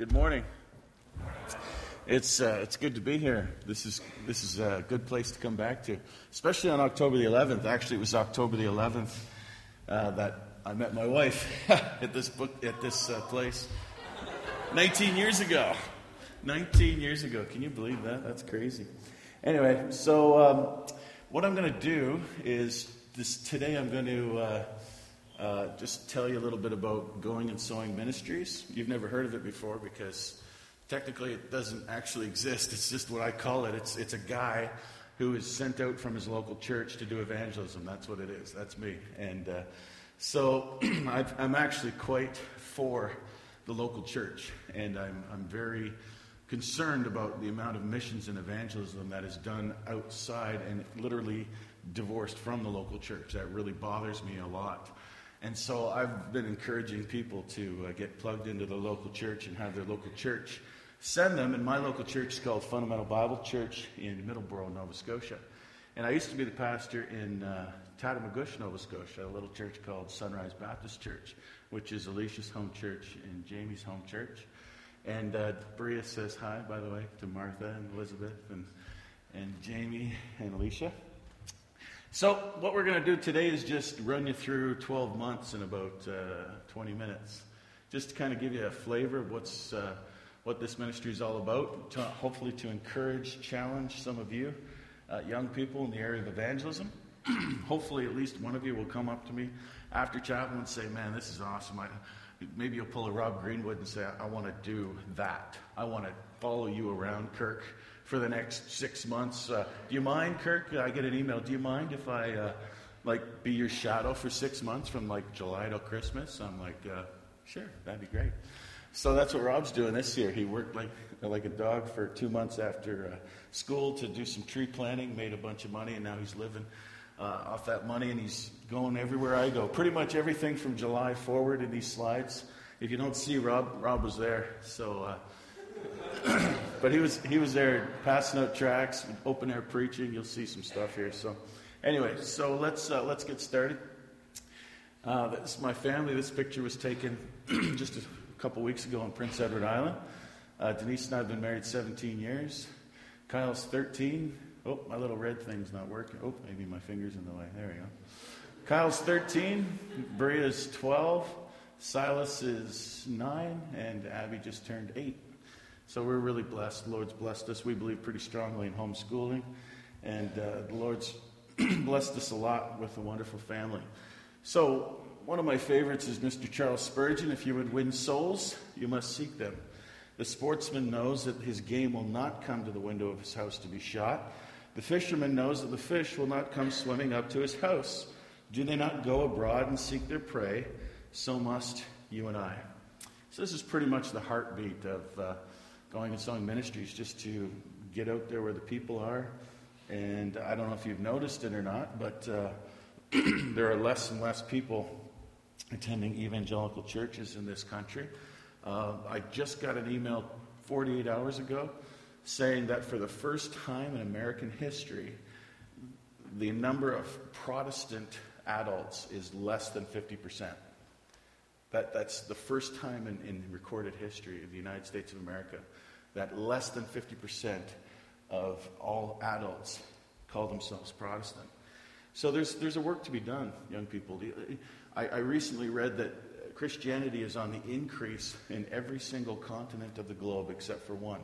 Good morning. It's, uh, it's good to be here. This is, this is a good place to come back to, especially on October the 11th. Actually, it was October the 11th uh, that I met my wife at this, book, at this uh, place 19 years ago. 19 years ago. Can you believe that? That's crazy. Anyway, so um, what I'm going to do is this, today I'm going to uh, just tell you a little bit about Going and Sowing Ministries. You've never heard of it before because technically it doesn't actually exist. It's just what I call it. It's, it's a guy who is sent out from his local church to do evangelism. That's what it is. That's me. And uh, so I'm actually quite for the local church, and I'm, I'm very concerned about the amount of missions and evangelism that is done outside and literally divorced from the local church. That really bothers me a lot. And so I've been encouraging people to uh, get plugged into the local church and have their local church send them. And my local church is called Fundamental Bible Church in Middleborough, Nova Scotia. And I used to be the pastor in uh, Tatamagouche, Nova Scotia, a little church called Sunrise Baptist Church, which is Alicia's home church and Jamie's home church. And uh, Bria says hi, by the way, to Martha and Elizabeth and, and Jamie and Alicia. So, what we're going to do today is just run you through 12 months in about uh, 20 minutes, just to kind of give you a flavor of what's, uh, what this ministry is all about, to, hopefully to encourage, challenge some of you, uh, young people in the area of evangelism. hopefully, at least one of you will come up to me after chapel and say, Man, this is awesome. I, maybe you'll pull a Rob Greenwood and say, I, I want to do that. I want to follow you around, Kirk for the next six months. Uh, do you mind, Kirk? I get an email. Do you mind if I uh, like be your shadow for six months from like July till Christmas? I'm like, uh, sure, that'd be great. So that's what Rob's doing this year. He worked like like a dog for two months after uh, school to do some tree planting, made a bunch of money, and now he's living uh, off that money, and he's going everywhere I go. Pretty much everything from July forward in these slides. If you don't see Rob, Rob was there. So uh, but he was he was there passing out tracts, open air preaching. You'll see some stuff here. So, anyway, so let's uh, let's get started. Uh, this is my family. This picture was taken just a couple weeks ago on Prince Edward Island. Uh, Denise and I have been married 17 years. Kyle's 13. Oh, my little red thing's not working. Oh, maybe my finger's in the way. There we go. Kyle's 13. Bria's 12. Silas is 9. And Abby just turned 8. So we're really blessed. The Lord's blessed us. We believe pretty strongly in homeschooling. And uh, the Lord's blessed us a lot with a wonderful family. So, one of my favorites is Mr. Charles Spurgeon. If you would win souls, you must seek them. The sportsman knows that his game will not come to the window of his house to be shot. The fisherman knows that the fish will not come swimming up to his house. Do they not go abroad and seek their prey? So must you and I. So, this is pretty much the heartbeat of. Uh, going and sowing ministries just to get out there where the people are. And I don't know if you've noticed it or not, but uh, there are less and less people attending evangelical churches in this country. Uh, I just got an email 48 hours ago saying that for the first time in American history, the number of Protestant adults is less than 50%. That, that's the first time in, in recorded history of the United States of America that less than 50% of all adults call themselves Protestant. So there's, there's a work to be done, young people. I, I recently read that Christianity is on the increase in every single continent of the globe except for one.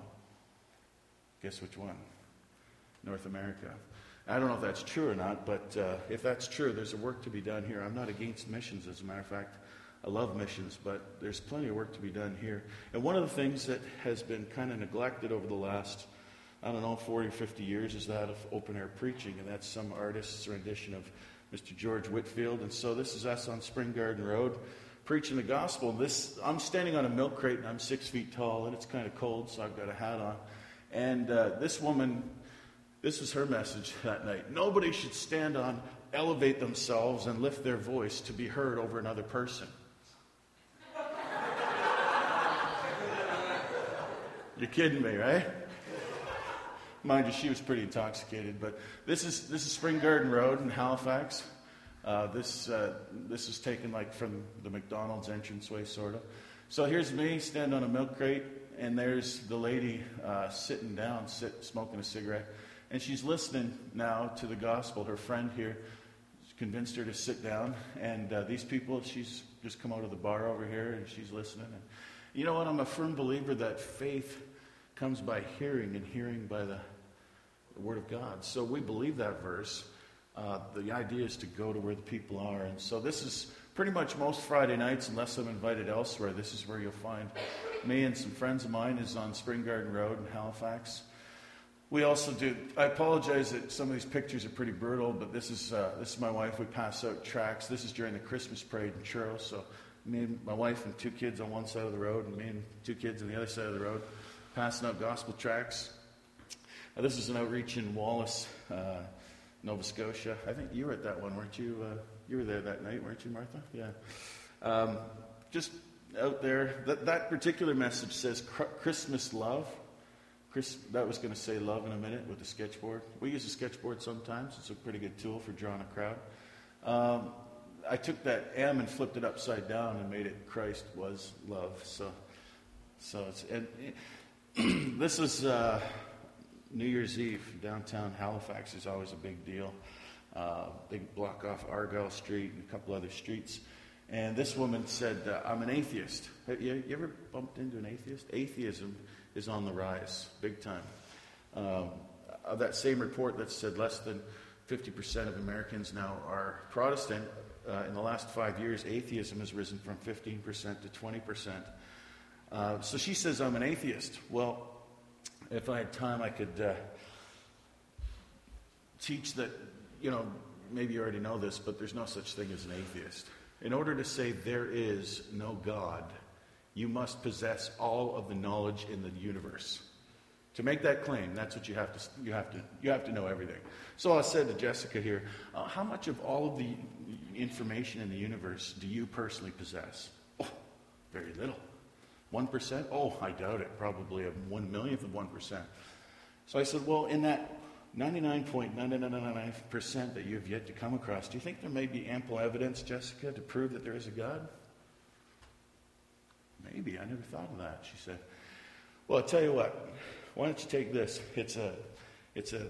Guess which one? North America. I don't know if that's true or not, but uh, if that's true, there's a work to be done here. I'm not against missions, as a matter of fact. I love missions, but there's plenty of work to be done here. And one of the things that has been kind of neglected over the last, I don't know, 40 or 50 years is that of open air preaching, and that's some artist's rendition of Mr. George Whitefield. And so this is us on Spring Garden Road preaching the gospel. This I'm standing on a milk crate, and I'm six feet tall, and it's kind of cold, so I've got a hat on. And uh, this woman, this was her message that night. Nobody should stand on, elevate themselves, and lift their voice to be heard over another person. You're kidding me, right? Mind you, she was pretty intoxicated. But this is this is Spring Garden Road in Halifax. Uh, this uh, this is taken like from the McDonald's entranceway, sort of. So here's me stand on a milk crate, and there's the lady uh, sitting down, sit, smoking a cigarette, and she's listening now to the gospel. Her friend here convinced her to sit down, and uh, these people, she's just come out of the bar over here, and she's listening. And you know what? I'm a firm believer that faith comes by hearing, and hearing by the, the Word of God. So we believe that verse. Uh, the idea is to go to where the people are. And so this is pretty much most Friday nights, unless I'm invited elsewhere, this is where you'll find me and some friends of mine is on Spring Garden Road in Halifax. We also do. I apologize that some of these pictures are pretty brutal, but this is uh, this is my wife. We pass out tracts. This is during the Christmas parade in Truro. So me and my wife and two kids on one side of the road, and me and two kids on the other side of the road, passing out gospel tracts. Uh, this is an outreach in Wallace, uh, Nova Scotia. I think you were at that one, weren't you? Uh, you were there that night, weren't you, Martha? Yeah. Um, just out there, that, that particular message says Christmas love. Chris, that was going to say love in a minute with the sketchboard. We use a sketchboard sometimes. It's a pretty good tool for drawing a crowd. Um, I took that M and flipped it upside down and made it Christ was love. So, so it's and this is uh, New Year's Eve downtown Halifax is always a big deal. Uh, they block off Argyle Street and a couple other streets. And this woman said, uh, I'm an atheist. Have you, you, ever bumped into an atheist? Atheism is on the rise, big time. Um, of that same report that said less than 50% of Americans now are Protestant, uh, in the last five years, atheism has risen from 15% to 20%. Uh, so she says, I'm an atheist. Well, if I had time, I could uh, teach that, you know, maybe you already know this, but there's no such thing as an atheist. In order to say there is no God, you must possess all of the knowledge in the universe. To make that claim, that's what you have to, you have to, you have to know everything. So I said to Jessica here, uh, how much of all of the information in the universe do you personally possess? Oh, very little. 1%? Oh, I doubt it. Probably a one millionth of 1%. So I said, well, in that 99.999% that you have yet to come across, do you think there may be ample evidence, Jessica, to prove that there is a God? Maybe. I never thought of that, she said. Well, I'll tell you what. Why don't you take this? It's a, it's a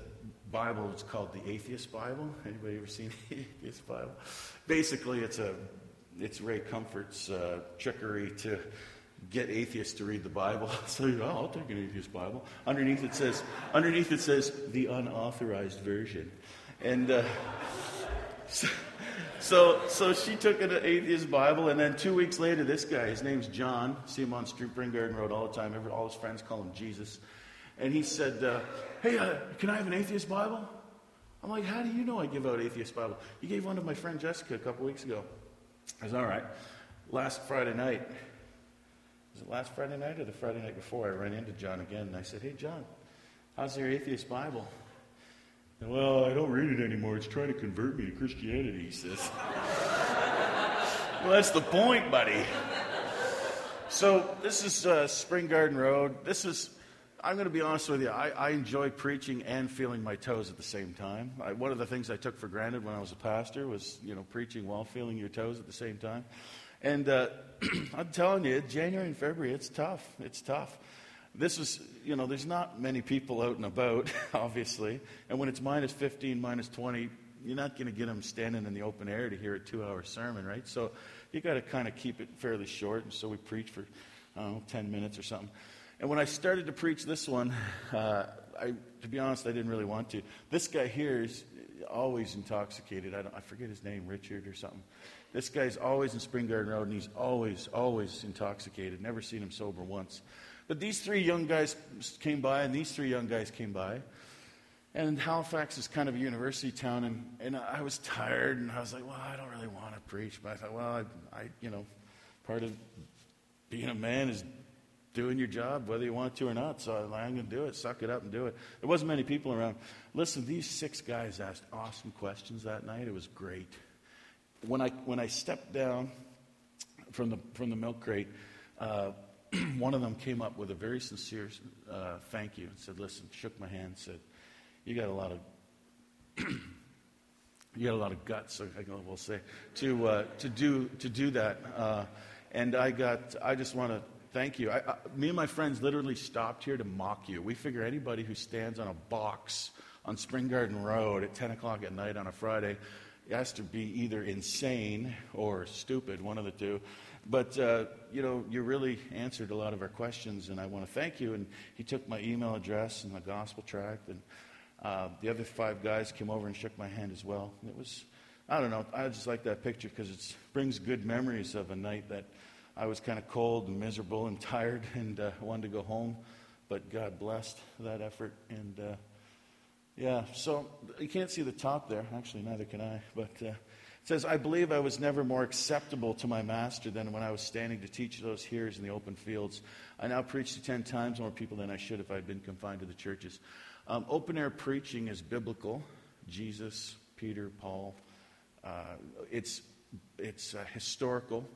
Bible. It's called the Atheist Bible. Anybody ever seen the Atheist Bible? Basically, it's a, it's Ray Comfort's uh, trickery to get atheists to read the Bible. So you know, oh, I'll take an atheist Bible. Underneath it says, underneath it says the unauthorized version, and uh, so, so, so she took an atheist Bible, and then two weeks later, this guy, his name's John. See him on Spring Garden Road all the time. Every, all his friends call him Jesus, and he said, uh, "Hey, uh, can I have an atheist Bible?" I'm like, "How do you know I give out atheist Bible?" He gave one to my friend Jessica a couple weeks ago. I was all right. Last Friday night, was it last Friday night or the Friday night before? I ran into John again and I said, Hey, John, how's your atheist Bible? And, well, I don't read it anymore. It's trying to convert me to Christianity, he says. well, that's the point, buddy. So, this is uh, Spring Garden Road. This is, I'm going to be honest with you, I, I enjoy preaching and feeling my toes at the same time. I, one of the things I took for granted when I was a pastor was, you know, preaching while feeling your toes at the same time. And uh, I'm telling you, January and February, it's tough. It's tough. This is, you know, there's not many people out and about, obviously. And when it's minus 15, minus 20, you're not going to get them standing in the open air to hear a two hour sermon, right? So you got to kind of keep it fairly short. And so we preach for, I don't know, 10 minutes or something. And when I started to preach this one, uh, I, to be honest, I didn't really want to. This guy here is always intoxicated. I, I forget his name, Richard or something. This guy's always in Spring Garden Road, and he's always, always intoxicated. Never seen him sober once. But these three young guys came by, and these three young guys came by. And Halifax is kind of a university town, and, and I was tired, and I was like, well, I don't really want to preach. But I thought, well, I, I you know, part of being a man is doing your job, whether you want to or not. So I'm going to do it. Suck it up and do it. There wasn't many people around. Listen, these six guys asked awesome questions that night. It was great when I, when I stepped down from the, from the milk crate, uh, one of them came up with a very sincere uh, thank you and said, listen, shook my hand, said, you got a lot of, you got a lot of guts, I will say, to, uh, to, do, to do that. Uh, and I got, I just want to Thank you. I, I, me and my friends literally stopped here to mock you. We figure anybody who stands on a box on Spring Garden Road at 10 o'clock at night on a Friday has to be either insane or stupid, one of the two. But, uh, you know, you really answered a lot of our questions, and I want to thank you. And he took my email address and the gospel tract, and uh, the other five guys came over and shook my hand as well. It was, I don't know, I just like that picture because it brings good memories of a night that I was kind of cold and miserable and tired and uh, wanted to go home. But God blessed that effort. And, uh, yeah, so you can't see the top there. Actually, neither can I. But uh, it says, I believe I was never more acceptable to my master than when I was standing to teach those hearers in the open fields. I now preach to ten times more people than I should if I had been confined to the churches. Um, open air preaching is biblical. Jesus, Peter, Paul. Uh, it's it's uh, historical.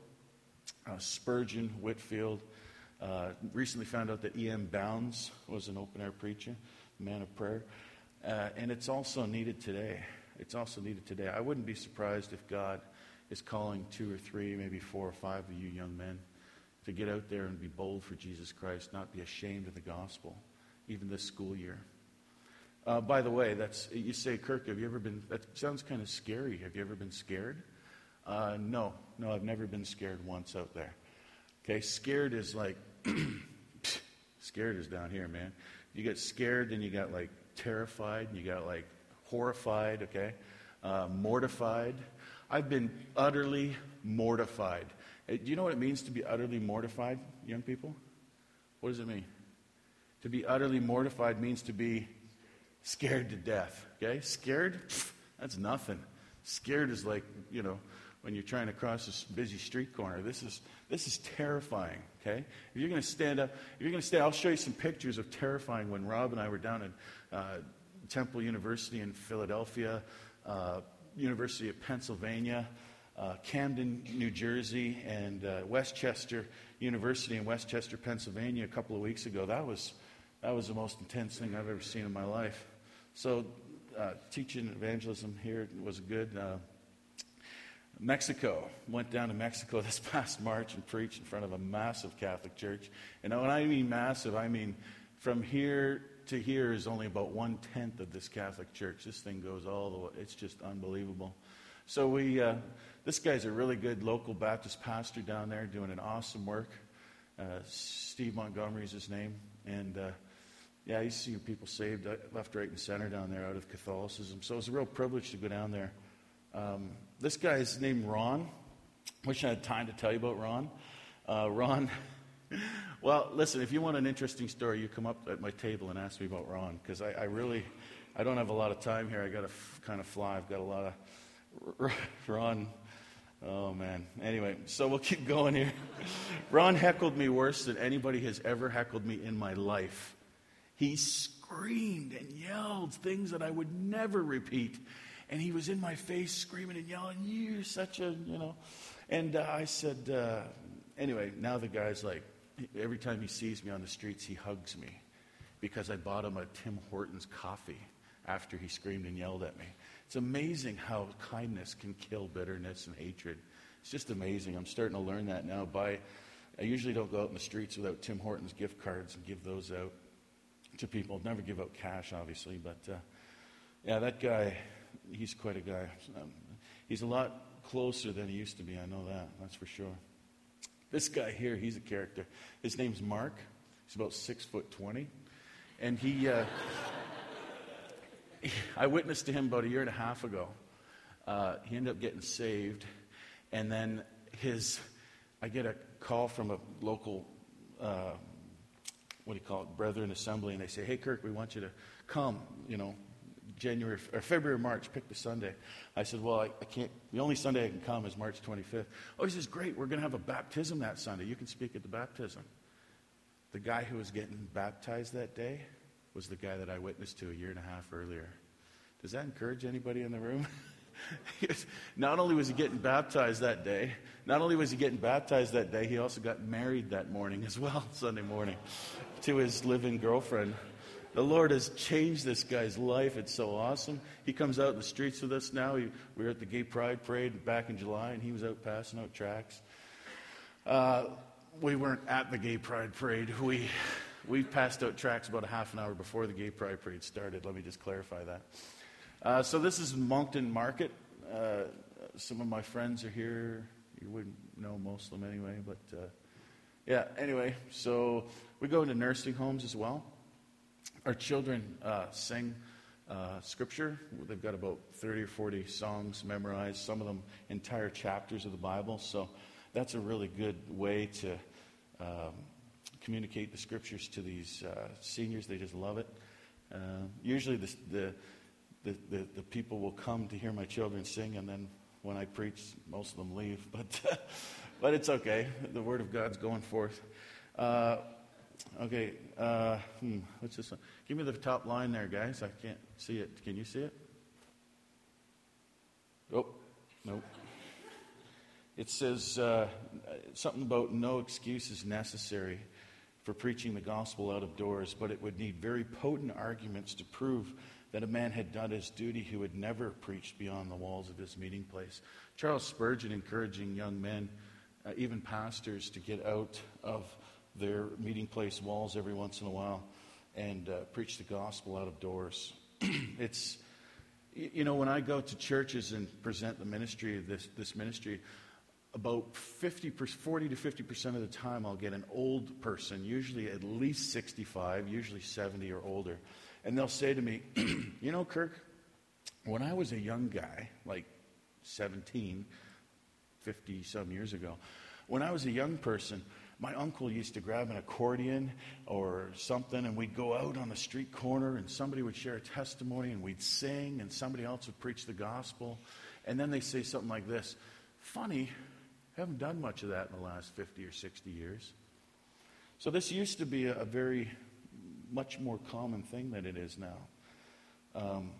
Uh, Spurgeon, Whitefield. Uh, recently found out that E.M. Bounds was an open air preacher, man of prayer. Uh, and it's also needed today. It's also needed today. I wouldn't be surprised if God is calling two or three, maybe four or five of you young men to get out there and be bold for Jesus Christ, not be ashamed of the gospel, even this school year. Uh, by the way, that's you say, Kirk, have you ever been? That sounds kind of scary. Have you ever been scared? Uh, no, no, I've never been scared once out there. Okay, scared is like scared is down here, man. You get scared, then you got like terrified, and you got like horrified, okay? Uh, mortified. I've been utterly mortified. Do you know what it means to be utterly mortified, young people? What does it mean? To be utterly mortified means to be scared to death, okay? Scared? That's nothing. Scared is like, you know, when you're trying to cross this busy street corner. This is, this is terrifying, okay? If you're going to stand up, if you're going to stay, I'll show you some pictures of terrifying when Rob and I were down at uh, Temple University in Philadelphia, uh, University of Pennsylvania, uh, Camden, New Jersey, and uh, West Chester University in West Chester, Pennsylvania a couple of weeks ago. That was, that was the most intense thing I've ever seen in my life. So, uh, teaching evangelism here was good. Mexico. Went down to Mexico this past March and preached in front of a massive Catholic church. And when I mean massive, I mean from here to here is only about one tenth of this Catholic church. This thing goes all the way. It's just unbelievable. So we, uh, this guy's a really good local Baptist pastor down there doing an awesome work. Uh, Steve Montgomery is his name, and uh, yeah, he's seeing people saved uh, left, right, and center down there out of Catholicism. So it's a real privilege to go down there. Um, this guy's named Ron. Wish I had time to tell you about Ron. Uh, Ron, well, listen, if you want an interesting story, you come up at my table and ask me about Ron, because I, I, really, I don't have a lot of time here. I got to f- kind of fly. I've got a lot of Ron. Oh man. Anyway, so we'll keep going here. Ron heckled me worse than anybody has ever heckled me in my life. He screamed and yelled things that I would never repeat and he was in my face screaming and yelling, You're such a, you know. And uh, I said, uh, Anyway, now the guy's like, every time he sees me on the streets, he hugs me because I bought him a Tim Hortons coffee after he screamed and yelled at me. It's amazing how kindness can kill bitterness and hatred. It's just amazing. I'm starting to learn that now. By I usually don't go out in the streets without Tim Hortons gift cards and give those out to people. Never give out cash, obviously, but uh, yeah, that guy he's quite a guy. Um, he's a lot closer than he used to be. I know that. That's for sure. This guy here, he's a character. His name's Mark. He's about six foot twenty, and he. Uh, I witnessed to him about a year and a half ago. Uh, he ended up getting saved, and then his. I get a call from a local. Uh, what do you call it, Brethren Assembly, and they say, "Hey, Kirk, we want you to come. You know, January or February, March, pick the Sunday. I said, Well, I, I, can't, the only Sunday I can come is March 25th. Oh, he says, Great, we're going to have a baptism that Sunday. You can speak at the baptism. The guy who was getting baptized that day was the guy that I witnessed to a year and a half earlier. Does that encourage anybody in the room? not only was he getting baptized that day, not only was he getting baptized that day, he also got married that morning as well, Sunday morning, to his living girlfriend. The Lord has changed this guy's life. It's so awesome. He comes out in the streets with us now. He, we were at the Gay Pride Parade back in July, and he was out passing out tracts. Uh, we weren't at the Gay Pride Parade. We, we passed out tracts about a half an hour before the Gay Pride Parade started. Let me just clarify that. Uh, so this is Moncton Market. Uh, some of my friends are here. You wouldn't know most of them anyway, but uh, yeah, anyway, so we go into nursing homes as well. Our children uh, sing uh, scripture. They've got about 30 or 40 songs memorized, some of them entire chapters of the Bible. So that's a really good way to um, communicate the scriptures to these uh, seniors. They just love it. Uh, usually, the, the, the, the, people will come to hear my children sing, and then when I preach, most of them leave. But, but it's okay. The Word of God's going forth. Okay, uh, hmm, what's this one? Give me the top line there, guys. I can't see it. Can you see it? Oh, nope. It says uh, something about no excuse is necessary for preaching the gospel out of doors, but it would need very potent arguments to prove that a man had done his duty who had never preached beyond the walls of his meeting place. Charles Spurgeon encouraging young men, uh, even pastors, to get out of their meeting place walls every once in a while and uh, preach the gospel out of doors. it's, you know, when I go to churches and present the ministry this, this ministry, about 50, 40 to 50% of the time, I'll get an old person, usually at least 65, usually 70 or older. And they'll say to me, You know, Kirk, when I was a young guy, like 17, 50 some years ago, when I was a young person, my uncle used to grab an accordion or something, and we'd go out on the street corner, and somebody would share a testimony, and we'd sing, and somebody else would preach the gospel. And then they say something like this Funny, haven't done much of that in the last 50 or 60 years. So this used to be a, very much more common thing than it is now. Um,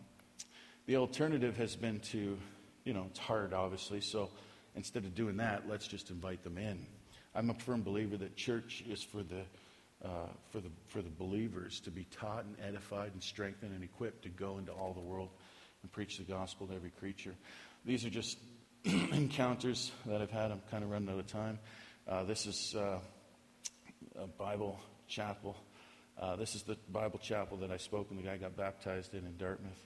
the alternative has been to, you know, it's hard, obviously, so instead of doing that, let's just invite them in. I'm a firm believer that church is for the, uh, for the, for the believers to be taught and edified and strengthened and equipped to go into all the world and preach the gospel to every creature. These are just encounters that I've had. I'm kind of running out of time. Uh, this is uh, a Bible chapel. Uh, this is the Bible chapel that I spoke when the guy got baptized in in Dartmouth.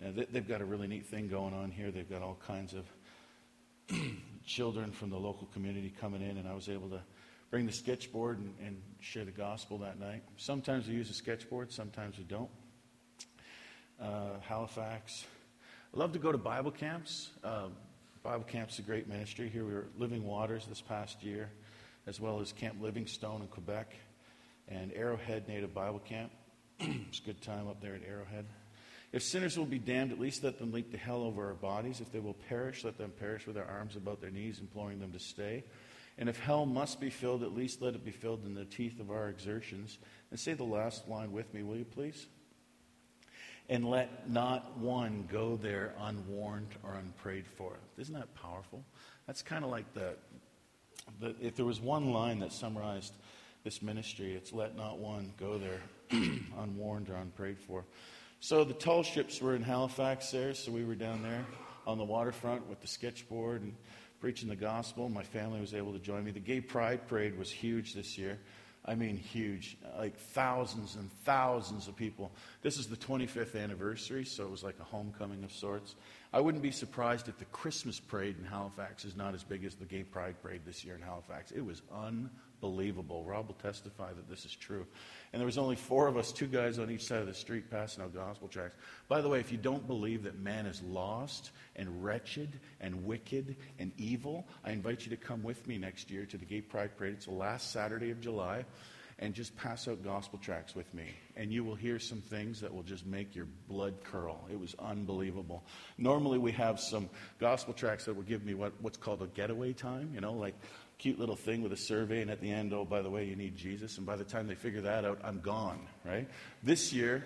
They, they've got a really neat thing going on here. They've got all kinds of children from the local community coming in, and I was able to bring the sketchboard and, and share the gospel that night. Sometimes we use a sketchboard, sometimes we don't. Uh, Halifax. I love to go to Bible camps. Um, Bible Camp's a great ministry. Here we were Living Waters this past year, as well as Camp Livingstone in Quebec and Arrowhead Native Bible Camp. it's a good time up there at Arrowhead. If sinners will be damned, at least let them leap to hell over our bodies. If they will perish, let them perish with their arms about their knees, imploring them to stay. And if hell must be filled, at least let it be filled in the teeth of our exertions. And say the last line with me, will you please? and let not one go there unwarned or unprayed for. Isn't that powerful? That's kind of like the, the, if there was one line that summarized this ministry, it's let not one go there unwarned or unprayed for. So the tall ships were in Halifax there, so we were down there on the waterfront with the sketchboard and preaching the gospel. My family was able to join me. The Gay Pride Parade was huge this year. I mean, huge, like thousands and thousands of people. This is the 25th anniversary, so it was like a homecoming of sorts. I wouldn't be surprised if the Christmas parade in Halifax is not as big as the Gay Pride parade this year in Halifax. It was unbelievable. Rob will testify that this is true. And there was only four of us, two guys on each side of the street passing out gospel tracts. By the way, if you don't believe that man is lost and wretched and wicked and evil, I invite you to come with me next year to the Gay Pride Parade. It's the last Saturday of July. And just pass out gospel tracts with me. And you will hear some things that will just make your blood curl. It was unbelievable. Normally, we have some gospel tracts that will give me what, what's called a getaway time, you know, like cute little thing with a survey, and at the end, oh, by the way, you need Jesus. And by the time they figure that out, I'm gone, right? This year,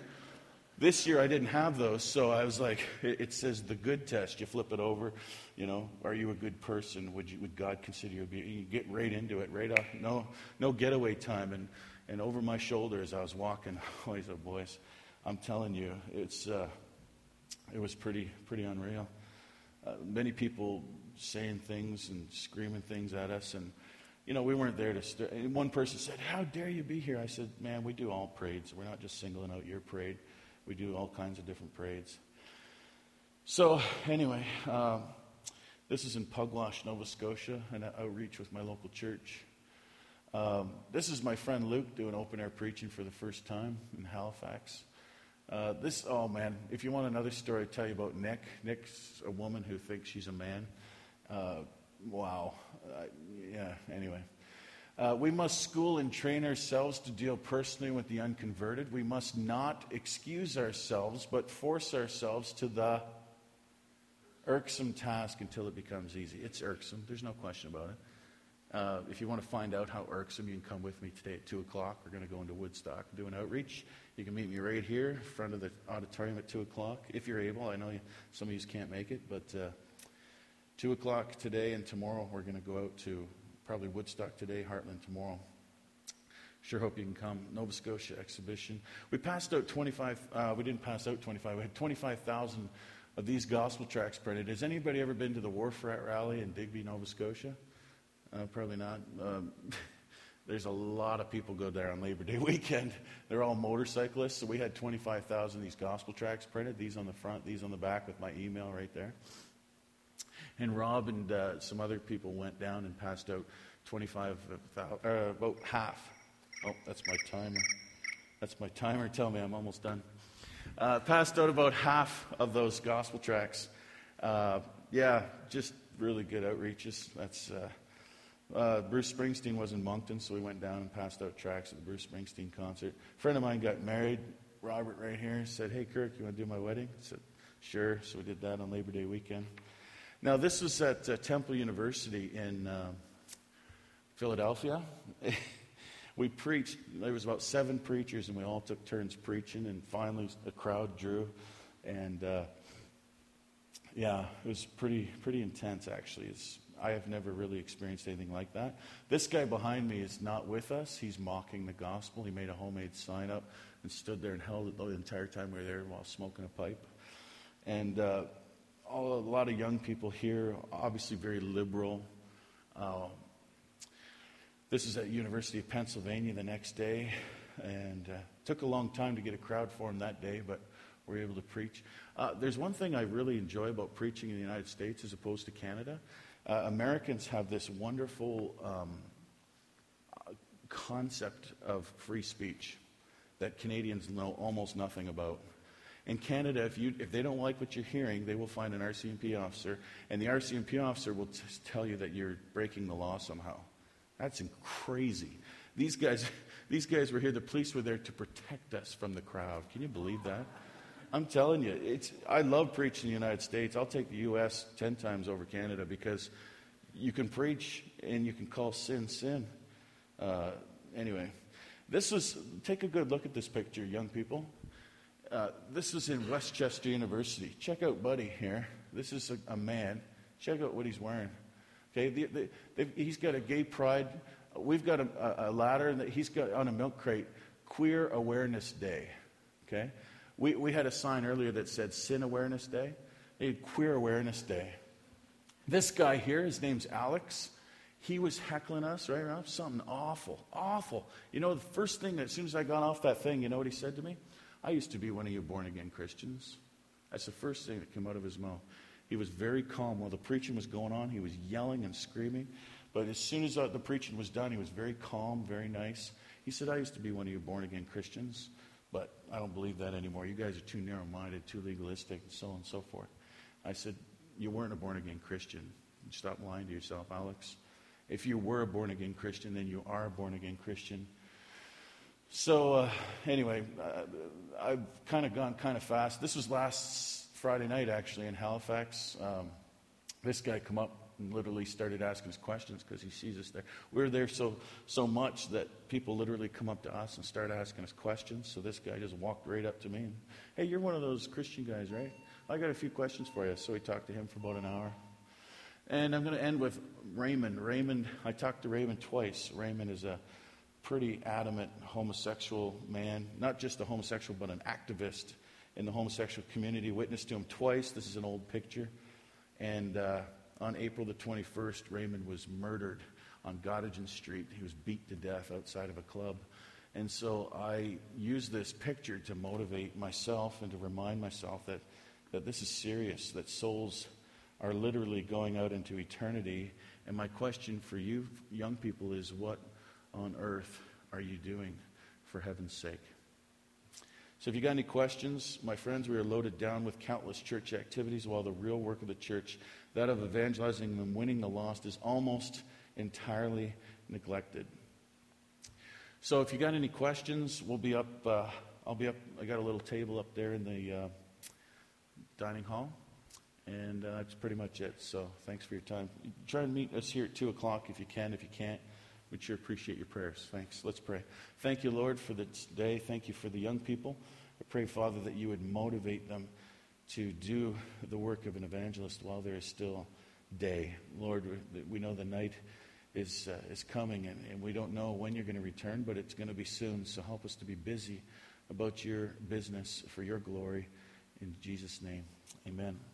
this year I didn't have those, so I was like, it, says the good test. You flip it over, you know, are you a good person? Would, you, would God consider you? A? good? You get right into it, right off. No, no getaway time. And, and over my shoulder as I was walking, always oh boys, I'm telling you, it's, uh, it was pretty, pretty unreal. Uh, many people saying things and screaming things at us, and you know, we weren't there to. St- and one person said, "How dare you be here?" I said, "Man, we do all parades. We're not just singling out your parade. We do all kinds of different parades." So anyway, um, this is in Pugwash, Nova Scotia, an outreach with my local church. Um, this is my friend Luke doing open air preaching for the first time in Halifax. Uh, this, oh man, if you want another story, I'll tell you about Nick. Nick's a woman who thinks she's a man. Wow. Uh, yeah, anyway. Uh, we must school and train ourselves to deal personally with the unconverted. We must not excuse ourselves, but force ourselves to the irksome task until it becomes easy. It's irksome, there's no question about it. Uh, if you want to find out how irksome, you can come with me today at 2 o'clock. We're going to go into Woodstock do an outreach. You can meet me right here, in front of the auditorium at 2 o'clock, if you're able. I know you, some of you can't make it, but uh, 2 o'clock today and tomorrow, we're going to go out to probably Woodstock today, Hartland tomorrow. Sure hope you can come. Nova Scotia exhibition. We passed out 25, uh, we didn't pass out 25, we had 25,000 of these gospel tracts printed. Has anybody ever been to the Wharf Rat Rally in Digby, Nova Scotia? Uh, probably not. Um, there's a lot of people go there on Labor Day weekend. They're all motorcyclists. So we had 25,000 of these gospel tracts printed. These on the front, these on the back with my email right there. And Rob and uh, some other people went down and passed out 25,000, uh, about half. Oh, that's my timer. That's my timer. Tell me I'm almost done. Uh, passed out about half of those gospel tracts. Uh, yeah, just really good outreaches. That's uh, uh, Bruce Springsteen was in Moncton, so we went down and passed out tracks at the Bruce Springsteen concert. A friend of mine got married, Robert, right here, said, Hey, Kirk, you want to do my wedding? I said, Sure. So we did that on Labor Day weekend. Now, this was at uh, Temple University in uh, Philadelphia. we preached, there was about seven preachers, and we all took turns preaching, and finally a crowd drew. And uh, yeah, it was pretty, pretty intense, actually. It's I have never really experienced anything like that. This guy behind me is not with us. He's mocking the gospel. He made a homemade sign up and stood there and held it the entire time we were there while smoking a pipe. And uh, all, a lot of young people here, obviously very liberal. Uh, this is at University of Pennsylvania the next day, and uh, took a long time to get a crowd for him that day, but we were able to preach. Uh, there's one thing I really enjoy about preaching in the United States as opposed to Canada uh, Americans have this wonderful um, concept of free speech that Canadians know almost nothing about. In Canada, if, you, if they don't like what you're hearing, they will find an RCMP officer, and the RCMP officer will t- tell you that you're breaking the law somehow. That's crazy. These guys, these guys were here, the police were there to protect us from the crowd. Can you believe that? I'm telling you, it's, I love preaching in the United States. I'll take the U.S. 10 times over Canada because you can preach and you can call sin sin. Uh, anyway, this was, take a good look at this picture, young people. Uh, this is in West Chester University. Check out Buddy here. This is a, a man. Check out what he's wearing. Okay, the, the, he's got a gay pride. We've got a, a ladder that he's got on a milk crate. Queer Awareness Day. Okay, we, we had a sign earlier that said Sin Awareness Day. They had Queer Awareness Day. This guy here, his name's Alex. He was heckling us, right? Something awful, awful. You know, the first thing, as soon as I got off that thing, you know what he said to me? I used to be one of you born again Christians. That's the first thing that came out of his mouth. He was very calm. While the preaching was going on, he was yelling and screaming. But as soon as uh, the preaching was done, he was very calm, very nice. He said, I used to be one of you born again Christians. But I don't believe that anymore. You guys are too narrow minded, too legalistic, and so on and so forth. I said, You weren't a born again Christian. Stop lying to yourself, Alex. If you were a born again Christian, then you are a born again Christian. So, uh, anyway, uh, I've kind of gone kind of fast. This was last Friday night, actually, in Halifax. Um, this guy come up and literally started asking us questions because he sees us there. We are there so, so much that people literally come up to us and start asking us questions. So this guy just walked right up to me and, hey, you're one of those Christian guys, right? I got a few questions for you. So we talked to him for about an hour. And I'm going to end with Raymond. Raymond, I talked to Raymond twice. Raymond is a pretty adamant homosexual man, not just a homosexual, but an activist in the homosexual community. Witnessed to him twice. This is an old picture. And uh, on April the 21st, Raymond was murdered on Gottingen Street. He was beat to death outside of a club. And so I use this picture to motivate myself and to remind myself that, that this is serious, that souls are literally going out into eternity. And my question for you, young people, is what on earth are you doing for heaven's sake? So if you got any questions, my friends, we are loaded down with countless church activities while the real work of the church, that of evangelizing and winning the lost, is almost entirely neglected. So if you got any questions, we'll be up. Uh, I'll be up. I got a little table up there in the uh, dining hall, and uh, that's pretty much it. So thanks for your time. Try and meet us here at two o'clock if you can. If you can't, we'd sure appreciate your prayers. Thanks. Let's pray. Thank you, Lord, for this day. Thank you for the young people. I pray, Father, that you would motivate them to do the work of an evangelist while there is still day. Lord, we know the night is, uh, is coming, and, and we don't know when you're going to return, but it's going to be soon. So help us to be busy about your business for your glory. In Jesus' name, amen.